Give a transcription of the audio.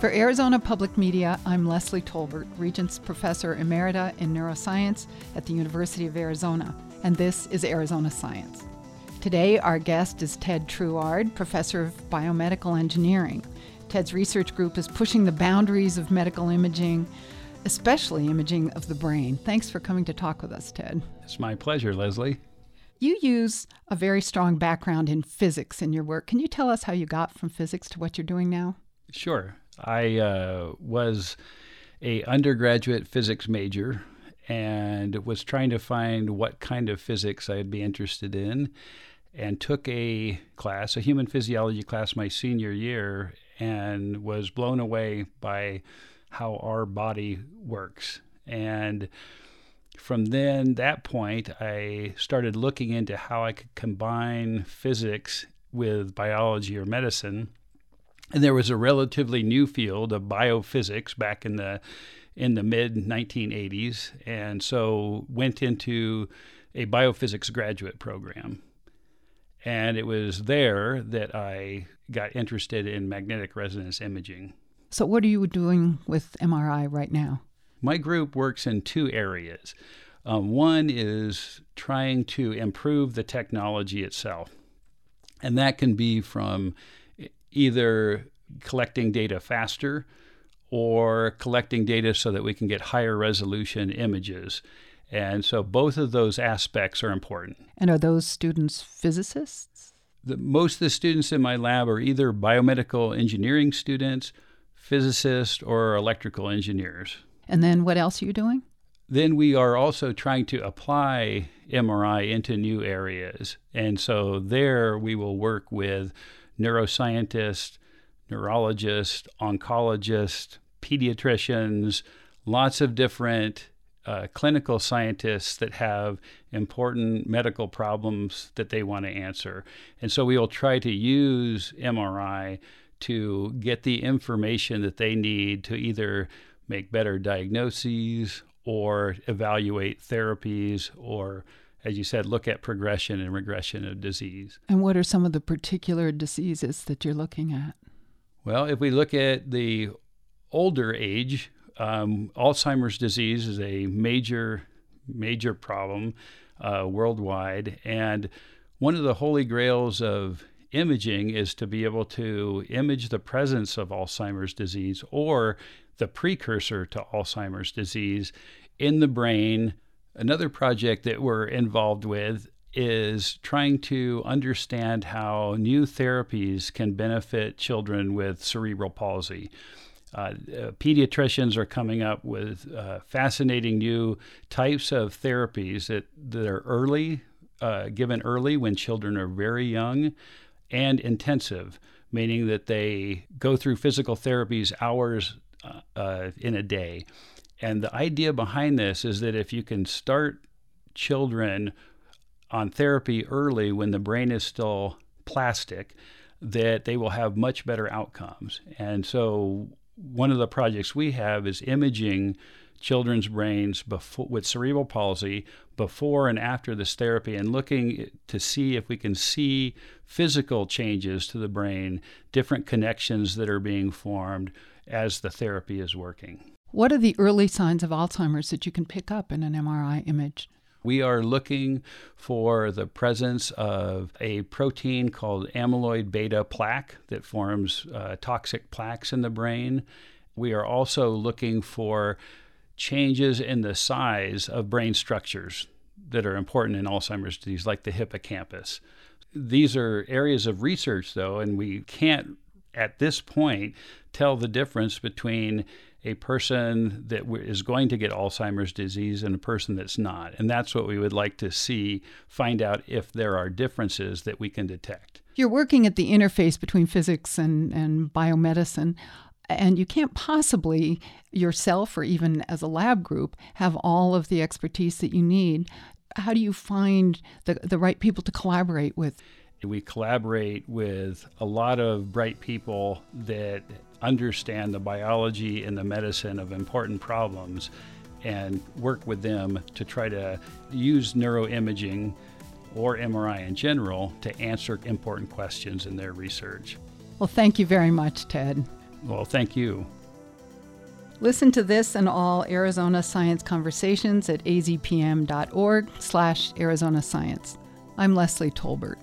For Arizona Public Media, I'm Leslie Tolbert, Regents Professor Emerita in Neuroscience at the University of Arizona, and this is Arizona Science. Today, our guest is Ted Trouard, Professor of Biomedical Engineering. Ted's research group is pushing the boundaries of medical imaging, especially imaging of the brain. Thanks for coming to talk with us, Ted. It's my pleasure, Leslie. You use a very strong background in physics in your work. Can you tell us how you got from physics to what you're doing now? Sure. I uh, was a undergraduate physics major and was trying to find what kind of physics I'd be interested in and took a class, a human physiology class my senior year and was blown away by how our body works. And from then that point I started looking into how I could combine physics with biology or medicine and there was a relatively new field of biophysics back in the in the mid 1980s, and so went into a biophysics graduate program. And it was there that I got interested in magnetic resonance imaging. So, what are you doing with MRI right now? My group works in two areas. Um, one is trying to improve the technology itself, and that can be from either collecting data faster or collecting data so that we can get higher resolution images. And so both of those aspects are important. And are those students physicists? The, most of the students in my lab are either biomedical engineering students, physicists, or electrical engineers. And then what else are you doing? Then we are also trying to apply MRI into new areas. And so there we will work with neuroscientists, neurologists, oncologists, pediatricians, lots of different uh, clinical scientists that have important medical problems that they want to answer. And so we will try to use MRI to get the information that they need to either make better diagnoses or evaluate therapies or as you said, look at progression and regression of disease. And what are some of the particular diseases that you're looking at? Well, if we look at the older age, um, Alzheimer's disease is a major, major problem uh, worldwide. And one of the holy grails of imaging is to be able to image the presence of Alzheimer's disease or the precursor to Alzheimer's disease in the brain Another project that we're involved with is trying to understand how new therapies can benefit children with cerebral palsy. Uh, uh, pediatricians are coming up with uh, fascinating new types of therapies that, that are early, uh, given early when children are very young, and intensive, meaning that they go through physical therapies hours uh, uh, in a day. And the idea behind this is that if you can start children on therapy early when the brain is still plastic, that they will have much better outcomes. And so, one of the projects we have is imaging children's brains before, with cerebral palsy before and after this therapy and looking to see if we can see physical changes to the brain, different connections that are being formed as the therapy is working. What are the early signs of Alzheimer's that you can pick up in an MRI image? We are looking for the presence of a protein called amyloid beta plaque that forms uh, toxic plaques in the brain. We are also looking for changes in the size of brain structures that are important in Alzheimer's disease, like the hippocampus. These are areas of research, though, and we can't at this point tell the difference between a person that is going to get Alzheimer's disease and a person that's not. And that's what we would like to see, find out if there are differences that we can detect. You're working at the interface between physics and, and biomedicine, and you can't possibly yourself or even as a lab group have all of the expertise that you need. How do you find the, the right people to collaborate with? We collaborate with a lot of bright people that understand the biology and the medicine of important problems and work with them to try to use neuroimaging or MRI in general to answer important questions in their research. Well, thank you very much, Ted. Well, thank you. Listen to this and all Arizona Science Conversations at azpm.org slash Arizona Science. I'm Leslie Tolbert.